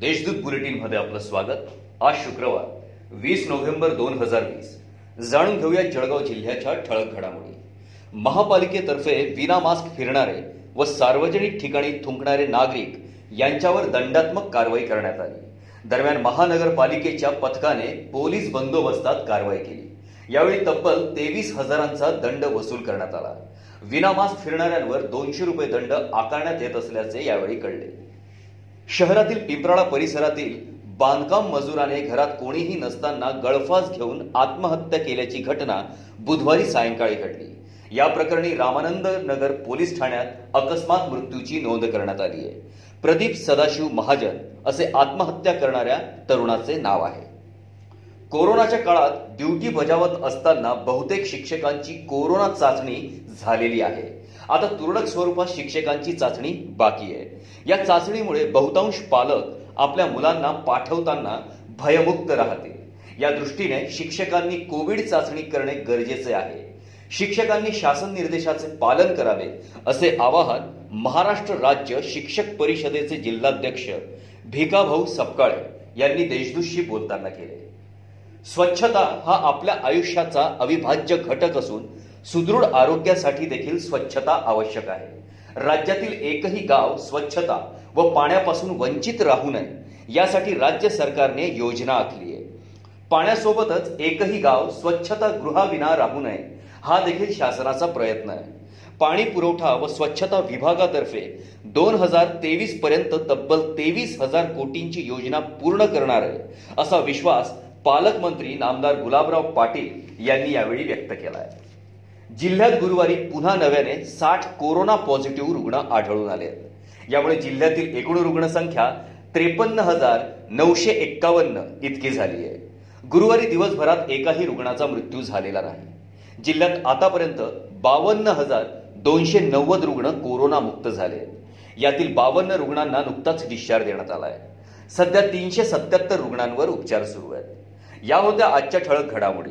देशदूत बुलेटिनमध्ये आपलं स्वागत. आज शुक्रवार वीस नोव्हेंबर दोन हजार वीस. जाणून घेऊया जळगाव जिल्ह्याच्या ठळक घडामोडी. महापालिकेतर्फे विना मास्क फिरणारे व सार्वजनिक ठिकाणी थुंकणारे नागरिक यांच्यावर दंडात्मक कारवाई करण्यात आली. दरम्यान महानगरपालिकेच्या पथकाने पोलीस बंदोबस्तात कारवाई केली. यावेळी तब्बल तेवीस हजारांचा दंड वसूल करण्यात आला. विना मास्क फिरणाऱ्यांवर दोनशे रुपये दंड आकारण्यात येत असल्याचे यावेळी कळले. शहरातील पिंपराळा परिसरातील बांधकाम मजुराने घरात कोणीही नसताना गळफास घेऊन आत्महत्या केल्याची घटना बुधवारी सायंकाळी घडली. या प्रकरणी रामानंद नगर पोलीस ठाण्यात अकस्मात मृत्यूची नोंद करण्यात आली आहे. प्रदीप सदाशिव महाजन असे आत्महत्या करणाऱ्या तरुणाचे नाव आहे. कोरोनाच्या काळात ड्युटी बजावत असताना बहुतेक शिक्षकांची कोरोना चाचणी झालेली आहे. आता तुरळक स्वरूपात शिक्षकांची चाचणी बाकी आहे. या चाचणीमुळे बहुतांश पालक आपल्या मुलांना पाठवताना भयमुक्त राहते या दृष्टीने शिक्षकांनी कोविड चाचणी करणे गरजेचे आहे. शिक्षकांनी शासन निर्देशाचे पालन करावे असे आवाहन महाराष्ट्र राज्य शिक्षक परिषदेचे जिल्हाध्यक्ष भिकाभाऊ सपकाळे यांनी देशदूतशी बोलताना केले. स्वच्छता हा आपल्या आयुष्याचा अविभाज्य घटक असून सुदृढ आरोग्यासाठी देखील स्वच्छता आवश्यक आहे. राज्यातील एकही गाव स्वच्छता व पाण्यापासून वंचित राहू नये यासाठी राज्य सरकारने योजना आखली आहे. पाण्यासोबतच एकही गाव स्वच्छता गृहाविना राहू नये हा देखील शासनाचा प्रयत्न आहे. पाणी पुरवठा व स्वच्छता विभागातर्फे दोन हजार तेवीस पर्यंत तब्बल तेवीस हजार कोटींची योजना पूर्ण करणार आहे असा विश्वास पालकमंत्री नामदार गुलाबराव पाटील यांनी यावेळी व्यक्त केला आहे. जिल्ह्यात गुरुवारी पुन्हा नव्याने साठ कोरोना पॉझिटिव्ह रुग्ण आढळून आले. आहेत यामुळे जिल्ह्यातील एकूण रुग्णसंख्या त्रेपन्न हजार नऊशे एक्कावन्न इतकी झाली आहे. गुरुवारी दिवसभरात एकाही रुग्णाचा मृत्यू झालेला नाही. जिल्ह्यात आतापर्यंत बावन्न हजार दोनशे नव्वद रुग्ण कोरोनामुक्त झाले. आहेत यातील बावन्न रुग्णांना नुकताच डिस्चार्ज देण्यात आला आहे सध्या तीनशे सत्याहत्तर रुग्णांवर उपचार सुरू आहेत. या होत्या आजच्या ठळक घडामोडी.